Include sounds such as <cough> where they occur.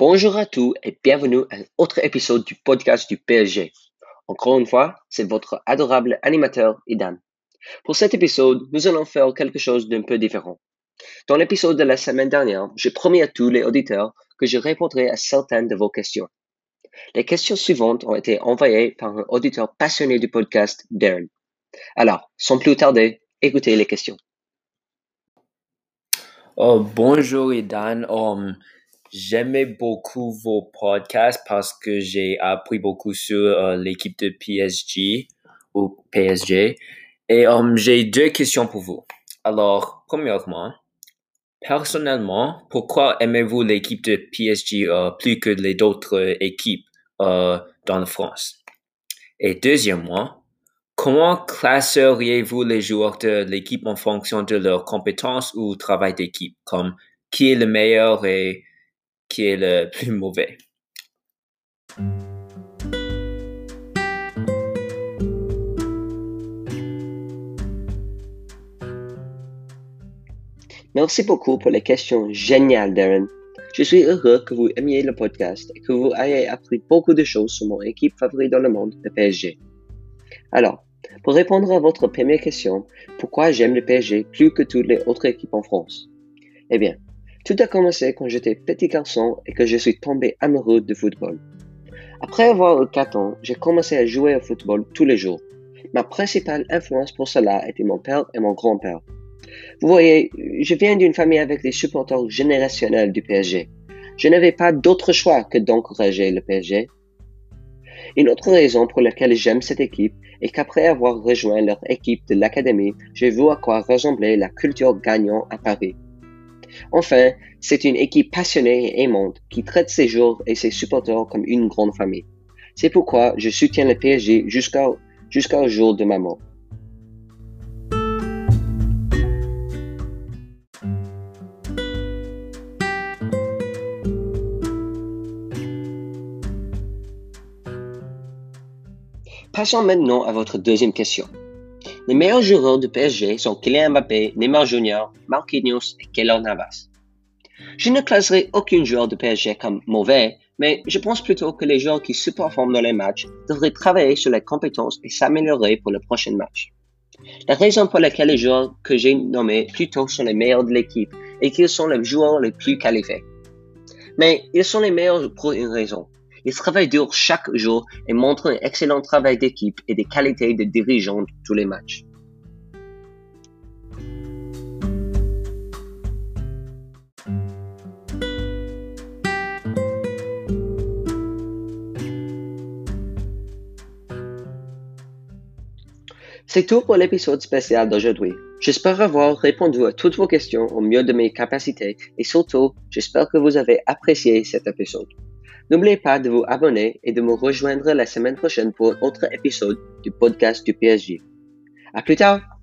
Bonjour à tous et bienvenue à un autre épisode du podcast du PSG. Encore une fois, c'est votre adorable animateur Idan. Pour cet épisode, nous allons faire quelque chose d'un peu différent. Dans l'épisode de la semaine dernière, j'ai promis à tous les auditeurs que je répondrai à certaines de vos questions. Les questions suivantes ont été envoyées par un auditeur passionné du podcast, Darren. Alors, sans plus tarder, écoutez les questions. Oh, bonjour Idan. Um, J'aimais beaucoup vos podcasts parce que j'ai appris beaucoup sur euh, l'équipe de PSG ou PSG. Et um, j'ai deux questions pour vous. Alors, premièrement, personnellement, pourquoi aimez-vous l'équipe de PSG euh, plus que les autres équipes euh, dans la France? Et deuxièmement, comment classeriez-vous les joueurs de l'équipe en fonction de leurs compétences ou travail d'équipe, comme qui est le meilleur et qui est le <laughs> plus mauvais. Merci beaucoup pour les questions géniales, Darren. Je suis heureux que vous aimiez le podcast et que vous ayez appris beaucoup de choses sur mon équipe favorite dans le monde, le PSG. Alors, pour répondre à votre première question, pourquoi j'aime le PSG plus que toutes les autres équipes en France? Eh bien, tout a commencé quand j'étais petit garçon et que je suis tombé amoureux de football. Après avoir eu 4 ans, j'ai commencé à jouer au football tous les jours. Ma principale influence pour cela était mon père et mon grand-père. Vous voyez, je viens d'une famille avec des supporters générationnels du PSG. Je n'avais pas d'autre choix que d'encourager le PSG. Une autre raison pour laquelle j'aime cette équipe est qu'après avoir rejoint leur équipe de l'académie, j'ai vu à quoi ressemblait la culture gagnante à Paris. Enfin, c'est une équipe passionnée et aimante qui traite ses joueurs et ses supporters comme une grande famille. C'est pourquoi je soutiens le PSG jusqu'au jour de ma mort. Passons maintenant à votre deuxième question. Les meilleurs joueurs du PSG sont Kylian Mbappé, Neymar Jr., Marquinhos et Keylor Navas. Je ne classerai aucun joueur de PSG comme mauvais, mais je pense plutôt que les joueurs qui se performent dans les matchs devraient travailler sur les compétences et s'améliorer pour le prochain match. La raison pour laquelle les joueurs que j'ai nommés plutôt sont les meilleurs de l'équipe est qu'ils sont les joueurs les plus qualifiés. Mais ils sont les meilleurs pour une raison. Ils travaillent dur chaque jour et montrent un excellent travail d'équipe et des qualités de dirigeants tous les matchs. C'est tout pour l'épisode spécial d'aujourd'hui. J'espère avoir répondu à toutes vos questions au mieux de mes capacités et surtout, j'espère que vous avez apprécié cet épisode. N'oubliez pas de vous abonner et de me rejoindre la semaine prochaine pour un autre épisode du podcast du PSG. À plus tard!